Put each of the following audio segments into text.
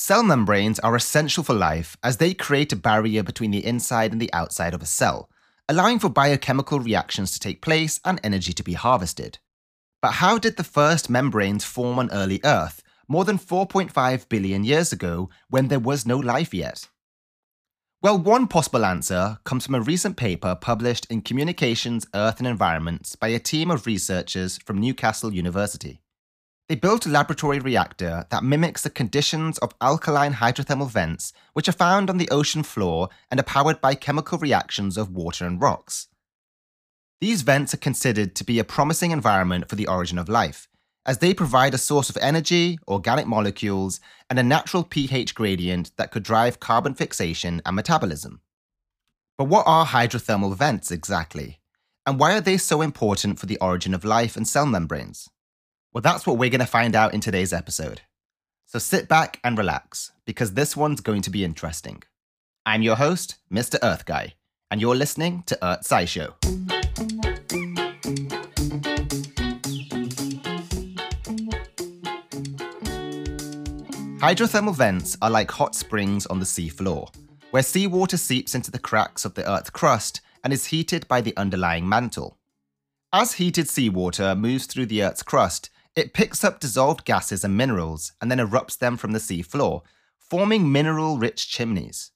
Cell membranes are essential for life as they create a barrier between the inside and the outside of a cell, allowing for biochemical reactions to take place and energy to be harvested. But how did the first membranes form on early Earth, more than 4.5 billion years ago, when there was no life yet? Well, one possible answer comes from a recent paper published in Communications, Earth and Environments by a team of researchers from Newcastle University. They built a laboratory reactor that mimics the conditions of alkaline hydrothermal vents, which are found on the ocean floor and are powered by chemical reactions of water and rocks. These vents are considered to be a promising environment for the origin of life, as they provide a source of energy, organic molecules, and a natural pH gradient that could drive carbon fixation and metabolism. But what are hydrothermal vents exactly? And why are they so important for the origin of life and cell membranes? Well, that's what we're going to find out in today's episode. So sit back and relax, because this one's going to be interesting. I'm your host, Mr. Earth Guy, and you're listening to Earth SciShow. Hydrothermal vents are like hot springs on the sea floor, where seawater seeps into the cracks of the Earth's crust and is heated by the underlying mantle. As heated seawater moves through the Earth's crust, it picks up dissolved gases and minerals and then erupts them from the sea floor, forming mineral rich chimneys.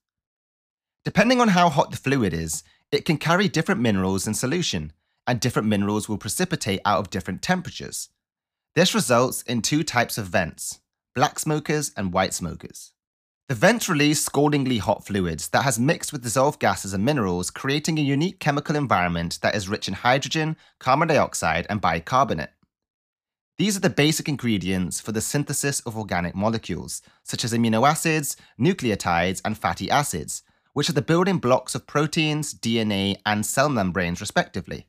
Depending on how hot the fluid is, it can carry different minerals in solution, and different minerals will precipitate out of different temperatures. This results in two types of vents black smokers and white smokers. The vents release scaldingly hot fluids that has mixed with dissolved gases and minerals, creating a unique chemical environment that is rich in hydrogen, carbon dioxide, and bicarbonate. These are the basic ingredients for the synthesis of organic molecules, such as amino acids, nucleotides, and fatty acids, which are the building blocks of proteins, DNA, and cell membranes, respectively.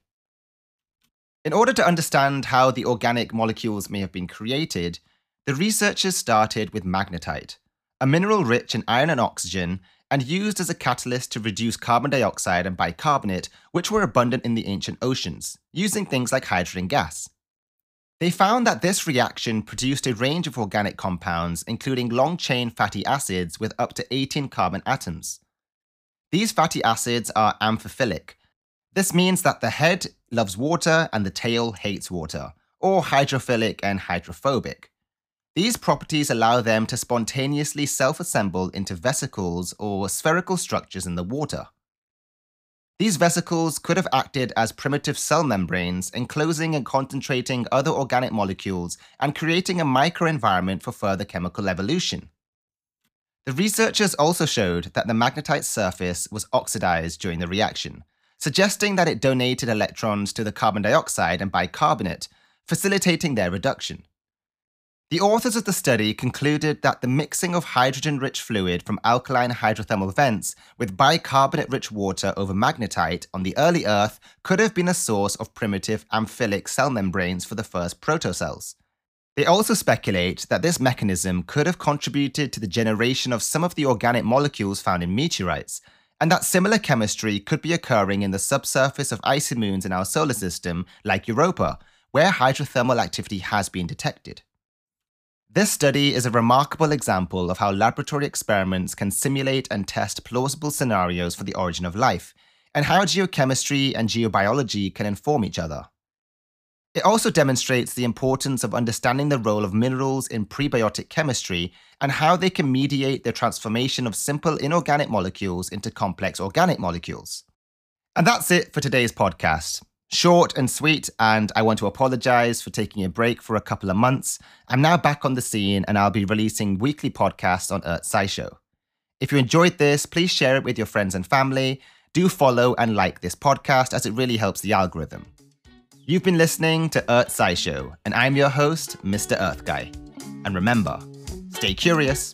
In order to understand how the organic molecules may have been created, the researchers started with magnetite, a mineral rich in iron and oxygen and used as a catalyst to reduce carbon dioxide and bicarbonate, which were abundant in the ancient oceans, using things like hydrogen gas. They found that this reaction produced a range of organic compounds, including long chain fatty acids with up to 18 carbon atoms. These fatty acids are amphiphilic. This means that the head loves water and the tail hates water, or hydrophilic and hydrophobic. These properties allow them to spontaneously self assemble into vesicles or spherical structures in the water. These vesicles could have acted as primitive cell membranes, enclosing and concentrating other organic molecules and creating a microenvironment for further chemical evolution. The researchers also showed that the magnetite surface was oxidized during the reaction, suggesting that it donated electrons to the carbon dioxide and bicarbonate, facilitating their reduction. The authors of the study concluded that the mixing of hydrogen rich fluid from alkaline hydrothermal vents with bicarbonate rich water over magnetite on the early Earth could have been a source of primitive amphiphilic cell membranes for the first protocells. They also speculate that this mechanism could have contributed to the generation of some of the organic molecules found in meteorites, and that similar chemistry could be occurring in the subsurface of icy moons in our solar system, like Europa, where hydrothermal activity has been detected. This study is a remarkable example of how laboratory experiments can simulate and test plausible scenarios for the origin of life, and how geochemistry and geobiology can inform each other. It also demonstrates the importance of understanding the role of minerals in prebiotic chemistry and how they can mediate the transformation of simple inorganic molecules into complex organic molecules. And that's it for today's podcast. Short and sweet, and I want to apologize for taking a break for a couple of months. I'm now back on the scene and I'll be releasing weekly podcasts on Earth SciShow. If you enjoyed this, please share it with your friends and family. Do follow and like this podcast as it really helps the algorithm. You've been listening to Earth SciShow, and I'm your host, Mr. Earth Guy. And remember, stay curious.